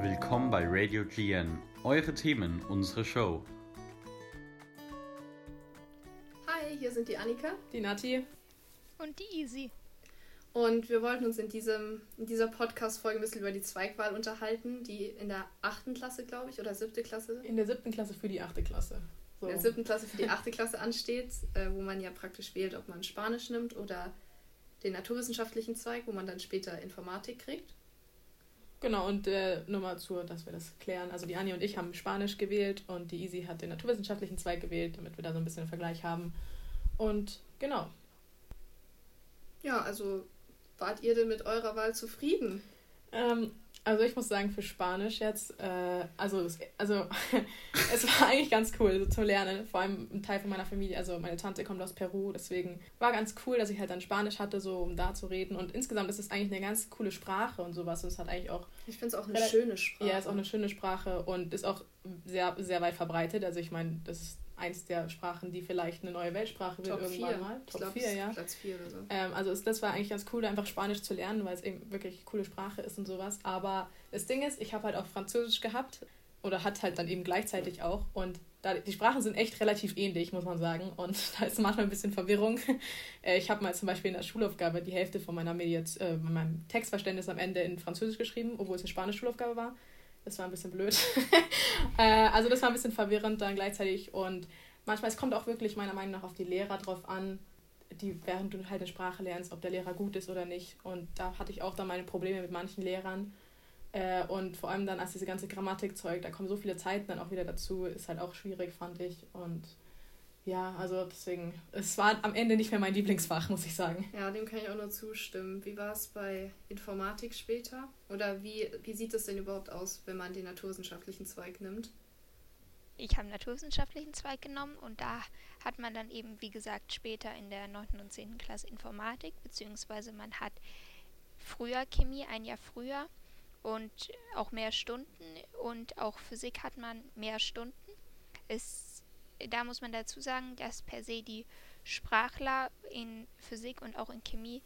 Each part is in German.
Willkommen bei Radio GN. Eure Themen, unsere Show. Hi, hier sind die Annika. Die Nati. Und die Easy. Und wir wollten uns in, diesem, in dieser Podcast-Folge ein bisschen über die Zweigwahl unterhalten, die in der achten Klasse, glaube ich, oder siebte Klasse? In der siebten Klasse für die achte Klasse. So. In der siebten Klasse für die achte Klasse ansteht, äh, wo man ja praktisch wählt, ob man Spanisch nimmt oder den naturwissenschaftlichen Zweig, wo man dann später Informatik kriegt. Genau, und äh, nur mal zu, dass wir das klären. Also die Anni und ich haben Spanisch gewählt und die Easy hat den naturwissenschaftlichen Zweig gewählt, damit wir da so ein bisschen einen Vergleich haben. Und genau. Ja, also wart ihr denn mit eurer Wahl zufrieden? Ähm, also ich muss sagen, für Spanisch jetzt, äh, also, also es war eigentlich ganz cool so zu lernen. Vor allem ein Teil von meiner Familie, also meine Tante kommt aus Peru, deswegen war ganz cool, dass ich halt dann Spanisch hatte, so um da zu reden. Und insgesamt ist es eigentlich eine ganz coole Sprache und sowas. Und es hat eigentlich auch. Ich finde es auch eine schöne Sprache. Ja, ist auch eine schöne Sprache und ist auch sehr, sehr weit verbreitet. Also ich meine, das ist eins der Sprachen, die vielleicht eine neue Weltsprache wird Top irgendwann 4. mal. Top 4, ja. Platz 4 oder so. Ähm, also ist, das war eigentlich ganz cool, einfach Spanisch zu lernen, weil es eben wirklich eine coole Sprache ist und sowas. Aber das Ding ist, ich habe halt auch Französisch gehabt oder hat halt dann eben gleichzeitig auch. Und da, die Sprachen sind echt relativ ähnlich, muss man sagen. Und da ist manchmal ein bisschen Verwirrung. Äh, ich habe mal zum Beispiel in der Schulaufgabe die Hälfte von meiner Mediaz äh, meinem Textverständnis am Ende in Französisch geschrieben, obwohl es eine spanische Schulaufgabe war. Das war ein bisschen blöd. äh, also das war ein bisschen verwirrend dann gleichzeitig. Und manchmal, es kommt auch wirklich meiner Meinung nach auf die Lehrer drauf an, die, während du halt eine Sprache lernst, ob der Lehrer gut ist oder nicht. Und da hatte ich auch dann meine Probleme mit manchen Lehrern. Äh, und vor allem dann, als diese ganze Grammatikzeug, da kommen so viele Zeiten dann auch wieder dazu, ist halt auch schwierig, fand ich. Und ja, also deswegen, es war am Ende nicht mehr mein Lieblingsfach, muss ich sagen. Ja, dem kann ich auch nur zustimmen. Wie war es bei Informatik später? Oder wie, wie sieht es denn überhaupt aus, wenn man den naturwissenschaftlichen Zweig nimmt? Ich habe einen naturwissenschaftlichen Zweig genommen und da hat man dann eben, wie gesagt, später in der 9. und 10. Klasse Informatik, beziehungsweise man hat früher Chemie, ein Jahr früher und auch mehr Stunden und auch Physik hat man mehr Stunden. Es, da muss man dazu sagen, dass per se die Sprachler in Physik und auch in Chemie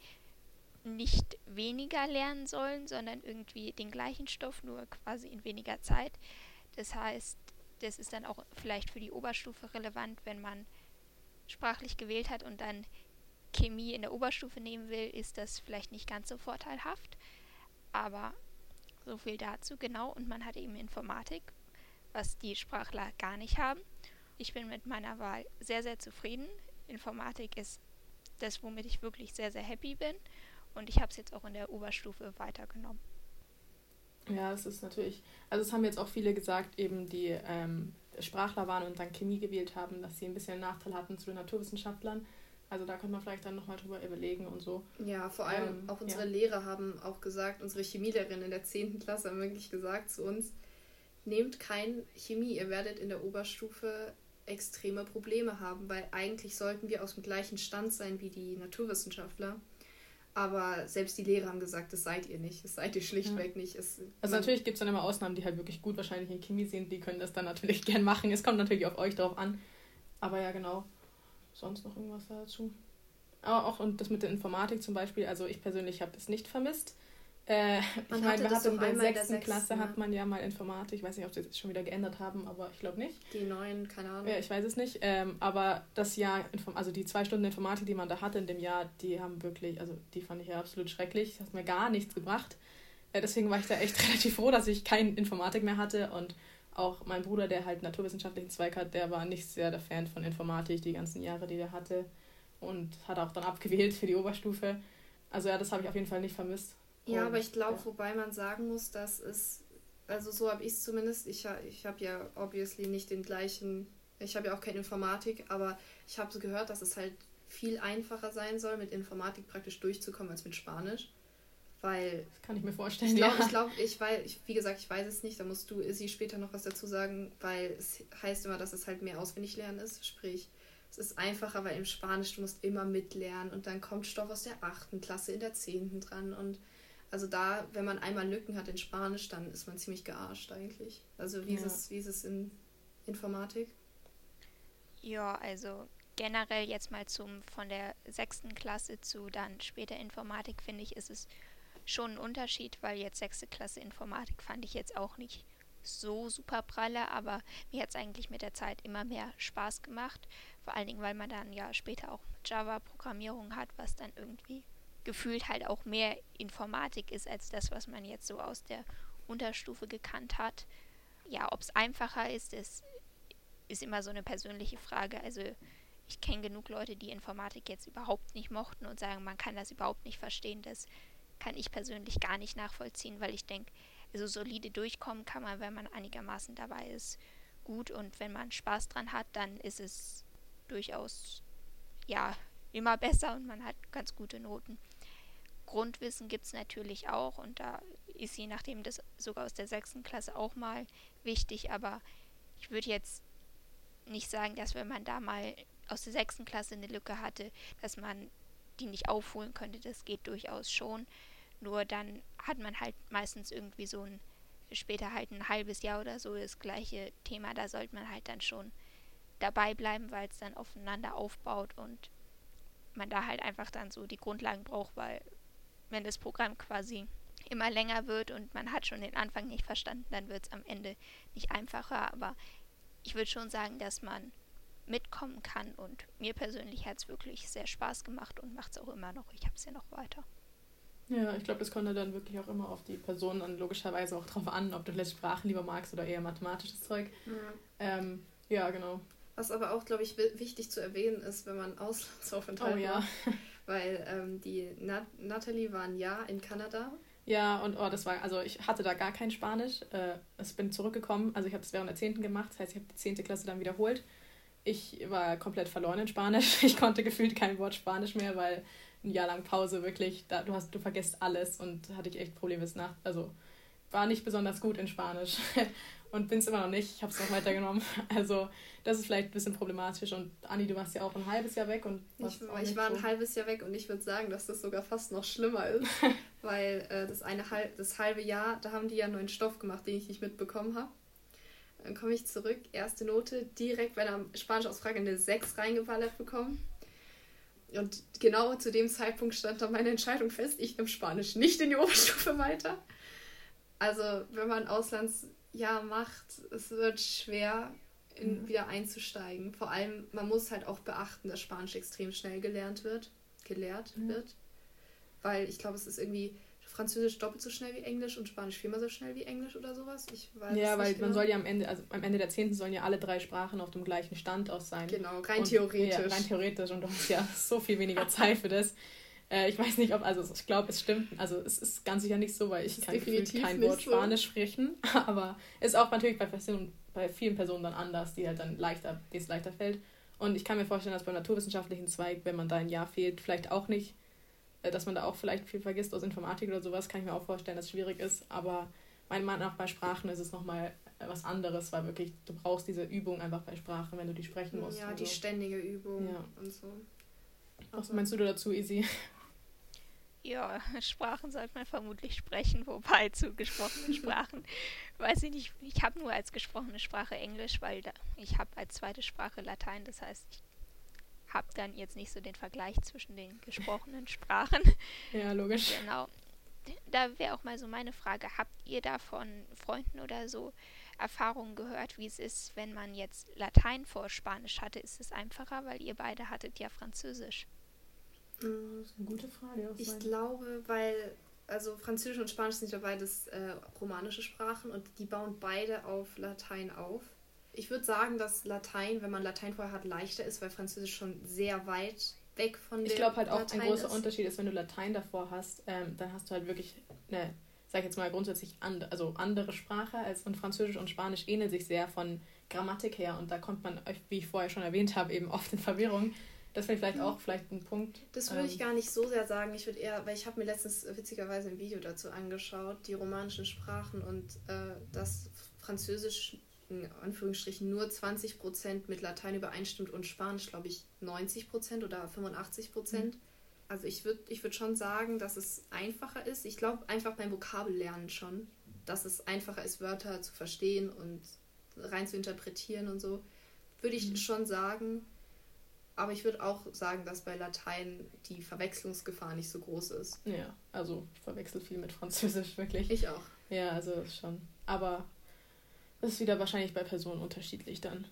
nicht weniger lernen sollen, sondern irgendwie den gleichen Stoff, nur quasi in weniger Zeit. Das heißt, das ist dann auch vielleicht für die Oberstufe relevant, wenn man sprachlich gewählt hat und dann Chemie in der Oberstufe nehmen will, ist das vielleicht nicht ganz so vorteilhaft. Aber so viel dazu, genau. Und man hat eben Informatik, was die Sprachler gar nicht haben. Ich bin mit meiner Wahl sehr, sehr zufrieden. Informatik ist das, womit ich wirklich sehr, sehr happy bin. Und ich habe es jetzt auch in der Oberstufe weitergenommen. Ja, es ist natürlich, also es haben jetzt auch viele gesagt, eben die ähm, Sprachler waren und dann Chemie gewählt haben, dass sie ein bisschen einen Nachteil hatten zu den Naturwissenschaftlern. Also da könnte man vielleicht dann nochmal drüber überlegen und so. Ja, vor allem ähm, auch unsere ja. Lehrer haben auch gesagt, unsere Chemielehrerin in der 10. Klasse haben wirklich gesagt zu uns, nehmt kein Chemie, ihr werdet in der Oberstufe extreme Probleme haben, weil eigentlich sollten wir aus dem gleichen Stand sein wie die Naturwissenschaftler. Aber selbst die Lehrer haben gesagt, das seid ihr nicht, das seid ihr schlichtweg ja. nicht. Es, also natürlich gibt es dann immer Ausnahmen, die halt wirklich gut wahrscheinlich in Chemie sind, die können das dann natürlich gern machen. Es kommt natürlich auf euch drauf an. Aber ja, genau sonst noch irgendwas dazu? Aber auch und das mit der Informatik zum Beispiel, also ich persönlich habe das nicht vermisst. Äh, ich meine, wir hatten in der sechsten Klasse hat man ja mal Informatik. Ich weiß nicht, ob sie das schon wieder geändert haben, aber ich glaube nicht. Die neuen, keine Ahnung. Ja, ich weiß es nicht. Ähm, aber das Jahr, also die zwei Stunden Informatik, die man da hatte in dem Jahr, die haben wirklich, also die fand ich ja absolut schrecklich. Das hat mir gar nichts gebracht. Äh, deswegen war ich da echt relativ froh, dass ich keine Informatik mehr hatte und auch mein Bruder, der halt naturwissenschaftlichen Zweig hat, der war nicht sehr der Fan von Informatik die ganzen Jahre, die der hatte. Und hat auch dann abgewählt für die Oberstufe. Also ja, das habe ich auf jeden Fall nicht vermisst. Ja, und, aber ich glaube, ja. wobei man sagen muss, dass es, also so habe ich es zumindest, ich, ich habe ja obviously nicht den gleichen, ich habe ja auch keine Informatik, aber ich habe so gehört, dass es halt viel einfacher sein soll, mit Informatik praktisch durchzukommen als mit Spanisch. Weil. Das kann ich mir vorstellen. Ich glaube, ja. ich, glaub, ich, weil, ich, wie gesagt, ich weiß es nicht, da musst du sie später noch was dazu sagen, weil es heißt immer, dass es halt mehr auswendig lernen ist. Sprich, es ist einfacher, weil im Spanisch du musst immer mitlernen und dann kommt Stoff aus der achten Klasse in der zehnten dran und also da, wenn man einmal Lücken hat in Spanisch, dann ist man ziemlich gearscht eigentlich. Also wie, ja. ist, es, wie ist es in Informatik? Ja, also generell jetzt mal zum von der sechsten Klasse zu dann später Informatik, finde ich, ist es schon ein Unterschied, weil jetzt sechste Klasse Informatik fand ich jetzt auch nicht so super pralle, aber mir hat es eigentlich mit der Zeit immer mehr Spaß gemacht. Vor allen Dingen, weil man dann ja später auch Java-Programmierung hat, was dann irgendwie gefühlt halt auch mehr Informatik ist als das, was man jetzt so aus der Unterstufe gekannt hat. Ja, ob es einfacher ist, ist, ist immer so eine persönliche Frage. Also ich kenne genug Leute, die Informatik jetzt überhaupt nicht mochten und sagen, man kann das überhaupt nicht verstehen. Das kann ich persönlich gar nicht nachvollziehen, weil ich denke, also solide durchkommen kann man, wenn man einigermaßen dabei ist, gut. Und wenn man Spaß dran hat, dann ist es durchaus, ja, immer besser und man hat ganz gute Noten. Grundwissen gibt es natürlich auch und da ist je nachdem das sogar aus der sechsten Klasse auch mal wichtig, aber ich würde jetzt nicht sagen, dass wenn man da mal aus der sechsten Klasse eine Lücke hatte, dass man die nicht aufholen könnte. Das geht durchaus schon. Nur dann hat man halt meistens irgendwie so ein, später halt ein halbes Jahr oder so das gleiche Thema. Da sollte man halt dann schon dabei bleiben, weil es dann aufeinander aufbaut und man da halt einfach dann so die Grundlagen braucht, weil wenn das Programm quasi immer länger wird und man hat schon den Anfang nicht verstanden, dann wird es am Ende nicht einfacher. Aber ich würde schon sagen, dass man mitkommen kann und mir persönlich hat es wirklich sehr Spaß gemacht und macht es auch immer noch. Ich habe es ja noch weiter. Ja, ich glaube, das kommt dann wirklich auch immer auf die Person dann logischerweise auch drauf an, ob du vielleicht Sprachen lieber magst oder eher mathematisches Zeug. Ja, ähm, ja genau. Was aber auch, glaube ich, wichtig zu erwähnen ist, wenn man Auslandsaufenthalt oh, ja. macht. Weil ähm, die Nat Natalie war ein Jahr in Kanada. Ja, und oh, das war, also ich hatte da gar kein Spanisch. Äh, ich bin zurückgekommen, also ich habe das während der 10. gemacht, das heißt, ich habe die 10. Klasse dann wiederholt. Ich war komplett verloren in Spanisch. Ich konnte gefühlt kein Wort Spanisch mehr, weil ein Jahr lang Pause wirklich, da, du hast, du vergisst alles und hatte ich echt Probleme bis. Also war nicht besonders gut in Spanisch und bin es immer noch nicht. Ich habe es noch weitergenommen. Also das ist vielleicht ein bisschen problematisch. Und Anni, du warst ja auch ein halbes Jahr weg. und Ich, ich war so. ein halbes Jahr weg und ich würde sagen, dass das sogar fast noch schlimmer ist. weil äh, das, eine, das halbe Jahr, da haben die ja neuen Stoff gemacht, den ich nicht mitbekommen habe. Dann komme ich zurück, erste Note, direkt bei der Spanisch-Ausfrage eine 6 reingeballert bekommen. Und genau zu dem Zeitpunkt stand dann meine Entscheidung fest, ich nehme Spanisch nicht in die Oberstufe weiter. Also wenn man Auslandsjahr macht, es wird schwer, in, mhm. wieder einzusteigen. Vor allem, man muss halt auch beachten, dass Spanisch extrem schnell gelernt wird, gelehrt mhm. wird. Weil ich glaube, es ist irgendwie Französisch doppelt so schnell wie Englisch und Spanisch viermal so schnell wie Englisch oder sowas. Ich weiß ja, weil genau. man soll ja am Ende, also am Ende der 10. sollen ja alle drei Sprachen auf dem gleichen Stand aus sein. Genau, rein und, theoretisch. Ja, rein theoretisch und du hast ja so viel weniger Zeit für das. Äh, ich weiß nicht, ob, also ich glaube, es stimmt, also es ist ganz sicher nicht so, weil ich kann kein Wort so. Spanisch sprechen, aber ist auch natürlich bei, bei vielen Personen dann anders, die halt dann leichter, die es leichter fällt. Und ich kann mir vorstellen, dass beim naturwissenschaftlichen Zweig, wenn man da ein Jahr fehlt, vielleicht auch nicht äh, dass man da auch vielleicht viel vergisst aus Informatik oder sowas, kann ich mir auch vorstellen, dass es schwierig ist. Aber meiner Meinung nach bei Sprachen ist es nochmal was anderes, weil wirklich du brauchst diese Übung einfach bei Sprachen, wenn du die sprechen musst. Ja, die so. ständige Übung ja. und so. Was meinst du dazu, Easy? Ja, Sprachen sollte man vermutlich sprechen, wobei zu gesprochenen Sprachen, weiß ich nicht, ich habe nur als gesprochene Sprache Englisch, weil da, ich habe als zweite Sprache Latein, das heißt, ich habe dann jetzt nicht so den Vergleich zwischen den gesprochenen Sprachen. Ja, logisch. Genau. Da wäre auch mal so meine Frage, habt ihr da von Freunden oder so Erfahrungen gehört, wie es ist, wenn man jetzt Latein vor Spanisch hatte? Ist es einfacher, weil ihr beide hattet ja Französisch? Das ist eine gute Frage. Ich glaube, weil also Französisch und Spanisch sind ja beides äh, romanische Sprachen und die bauen beide auf Latein auf. Ich würde sagen, dass Latein, wenn man Latein vorher hat, leichter ist, weil Französisch schon sehr weit weg von Ich glaube halt auch Latein ein großer ist. Unterschied ist, wenn du Latein davor hast, ähm, dann hast du halt wirklich eine, sag ich jetzt mal grundsätzlich and, also andere Sprache als und Französisch und Spanisch ähneln sich sehr von Grammatik her und da kommt man, wie ich vorher schon erwähnt habe, eben oft in Verwirrung. Das wäre vielleicht auch vielleicht ein Punkt. Das würde ähm, ich gar nicht so sehr sagen. Ich würde eher, weil ich habe mir letztens witzigerweise ein Video dazu angeschaut, die romanischen Sprachen und äh, das Französisch in Anführungsstrichen nur 20% mit Latein übereinstimmt und Spanisch, glaube ich, 90% oder 85% Mhm. Also ich würde ich würd schon sagen, dass es einfacher ist. Ich glaube einfach beim Vokabellernen schon, dass es einfacher ist, Wörter zu verstehen und rein zu interpretieren und so. Würde ich mhm. schon sagen. Aber ich würde auch sagen, dass bei Latein die Verwechslungsgefahr nicht so groß ist. Ja, also ich verwechsel viel mit Französisch, wirklich. Ich auch. Ja, also schon. Aber das ist wieder wahrscheinlich bei Personen unterschiedlich dann.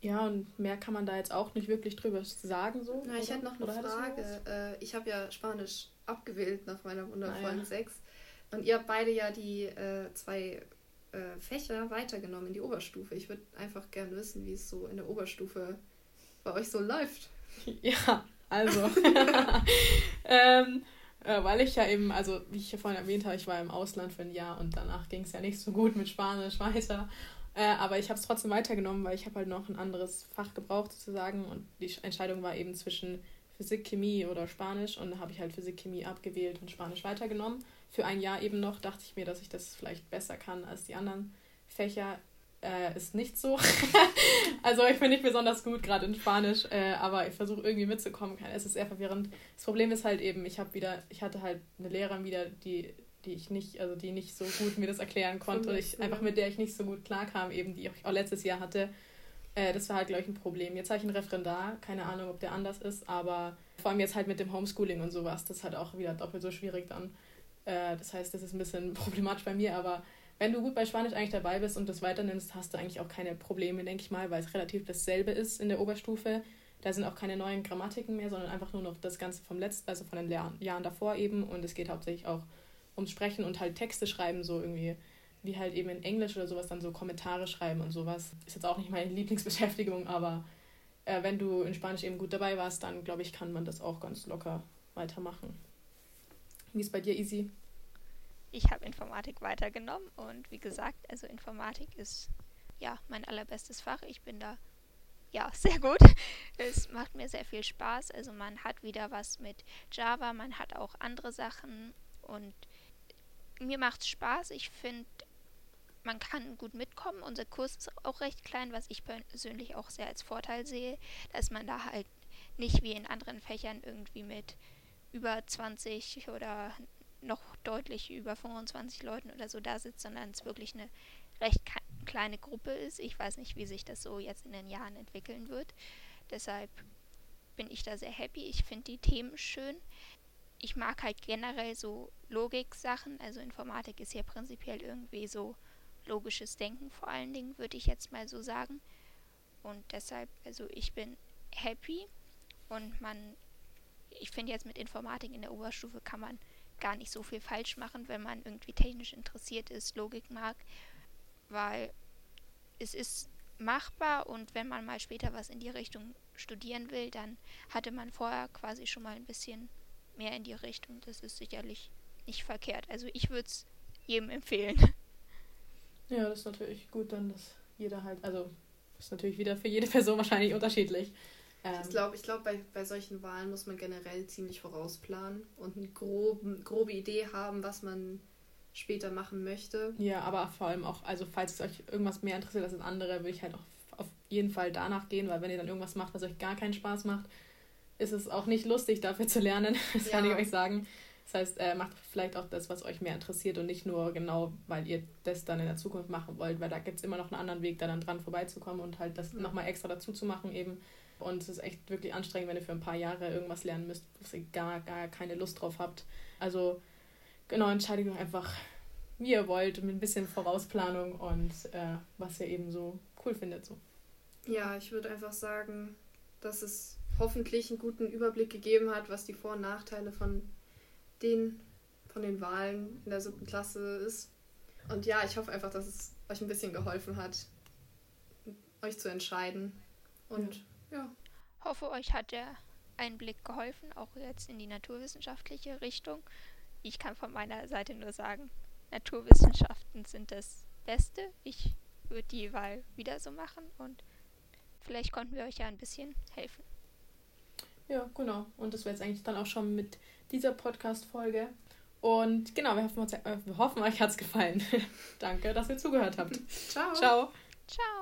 Ja, und mehr kann man da jetzt auch nicht wirklich drüber sagen. So, Na, ich hätte noch eine oder Frage. Äh, ich habe ja Spanisch abgewählt nach meiner wundervollen ah, ja. 6. Und ihr habt beide ja die äh, zwei äh, Fächer weitergenommen in die Oberstufe. Ich würde einfach gerne wissen, wie es so in der Oberstufe bei euch so läuft. Ja, also. ähm, äh, weil ich ja eben, also wie ich ja vorhin erwähnt habe, ich war im Ausland für ein Jahr und danach ging es ja nicht so gut mit Spanisch weiter. Äh, aber ich habe es trotzdem weitergenommen, weil ich habe halt noch ein anderes Fach gebraucht sozusagen und die Entscheidung war eben zwischen Physik, Chemie oder Spanisch und da habe ich halt Physik, Chemie abgewählt und Spanisch weitergenommen. Für ein Jahr eben noch dachte ich mir, dass ich das vielleicht besser kann als die anderen Fächer. Äh, ist nicht so. also ich bin nicht besonders gut gerade in Spanisch, äh, aber ich versuche irgendwie mitzukommen. Es ist sehr verwirrend. Das Problem ist halt eben, ich habe wieder, ich hatte halt eine Lehrerin wieder, die, die ich nicht, also die nicht so gut mir das erklären konnte und ich einfach mit der ich nicht so gut klarkam, eben die ich auch letztes Jahr hatte. Äh, das war halt, glaube ich, ein Problem. Jetzt habe ich einen Referendar, keine Ahnung, ob der anders ist, aber vor allem jetzt halt mit dem Homeschooling und sowas, das ist halt auch wieder doppelt so schwierig dann. Äh, das heißt, das ist ein bisschen problematisch bei mir, aber wenn du gut bei Spanisch eigentlich dabei bist und das weiternimmst, hast du eigentlich auch keine Probleme, denke ich mal, weil es relativ dasselbe ist in der Oberstufe. Da sind auch keine neuen Grammatiken mehr, sondern einfach nur noch das Ganze vom letzten, also von den Jahren davor eben. Und es geht hauptsächlich auch ums Sprechen und halt Texte schreiben, so irgendwie, wie halt eben in Englisch oder sowas dann so Kommentare schreiben und sowas. Ist jetzt auch nicht meine Lieblingsbeschäftigung, aber äh, wenn du in Spanisch eben gut dabei warst, dann glaube ich, kann man das auch ganz locker weitermachen. Wie ist bei dir, Easy? Ich habe Informatik weitergenommen und wie gesagt, also Informatik ist ja mein allerbestes Fach. Ich bin da ja sehr gut. Es macht mir sehr viel Spaß. Also man hat wieder was mit Java, man hat auch andere Sachen und mir macht es Spaß. Ich finde, man kann gut mitkommen. Unser Kurs ist auch recht klein, was ich persönlich auch sehr als Vorteil sehe, dass man da halt nicht wie in anderen Fächern irgendwie mit über 20 oder noch deutlich über 25 Leuten oder so da sitzt, sondern es wirklich eine recht kleine Gruppe ist. Ich weiß nicht, wie sich das so jetzt in den Jahren entwickeln wird. Deshalb bin ich da sehr happy. Ich finde die Themen schön. Ich mag halt generell so Logik-Sachen. Also Informatik ist ja prinzipiell irgendwie so logisches Denken vor allen Dingen, würde ich jetzt mal so sagen. Und deshalb, also ich bin happy und man, ich finde jetzt mit Informatik in der Oberstufe kann man gar nicht so viel falsch machen, wenn man irgendwie technisch interessiert ist, Logik mag, weil es ist machbar und wenn man mal später was in die Richtung studieren will, dann hatte man vorher quasi schon mal ein bisschen mehr in die Richtung. Das ist sicherlich nicht verkehrt. Also ich würde es jedem empfehlen. Ja, das ist natürlich gut, dann dass jeder halt, also ist natürlich wieder für jede Person wahrscheinlich unterschiedlich. Ähm, ich glaube, ich glaub, bei, bei solchen Wahlen muss man generell ziemlich vorausplanen und eine groben, grobe Idee haben, was man später machen möchte. Ja, aber vor allem auch, also falls es euch irgendwas mehr interessiert als das andere, würde ich halt auch auf jeden Fall danach gehen, weil wenn ihr dann irgendwas macht, was euch gar keinen Spaß macht, ist es auch nicht lustig, dafür zu lernen. Das ja. kann ich euch sagen. Das heißt, äh, macht vielleicht auch das, was euch mehr interessiert und nicht nur genau, weil ihr das dann in der Zukunft machen wollt, weil da gibt es immer noch einen anderen Weg, da dann dran vorbeizukommen und halt das mhm. nochmal extra dazu zu machen eben. Und es ist echt wirklich anstrengend, wenn ihr für ein paar Jahre irgendwas lernen müsst, wo ihr gar, gar keine Lust drauf habt. Also genau, entscheidet euch einfach, wie ihr wollt, mit ein bisschen Vorausplanung und äh, was ihr eben so cool findet. So. Ja, ich würde einfach sagen, dass es hoffentlich einen guten Überblick gegeben hat, was die Vor- und Nachteile von den, von den Wahlen in der siebten Klasse ist. Und ja, ich hoffe einfach, dass es euch ein bisschen geholfen hat, euch zu entscheiden. Und ja. Ja. Hoffe, euch hat der Einblick geholfen, auch jetzt in die naturwissenschaftliche Richtung. Ich kann von meiner Seite nur sagen, Naturwissenschaften sind das Beste. Ich würde die Wahl wieder so machen und vielleicht konnten wir euch ja ein bisschen helfen. Ja, genau. Und das wäre jetzt eigentlich dann auch schon mit dieser Podcast-Folge. Und genau, wir hoffen, äh, wir hoffen euch hat es gefallen. Danke, dass ihr zugehört habt. Ciao. Ciao. Ciao.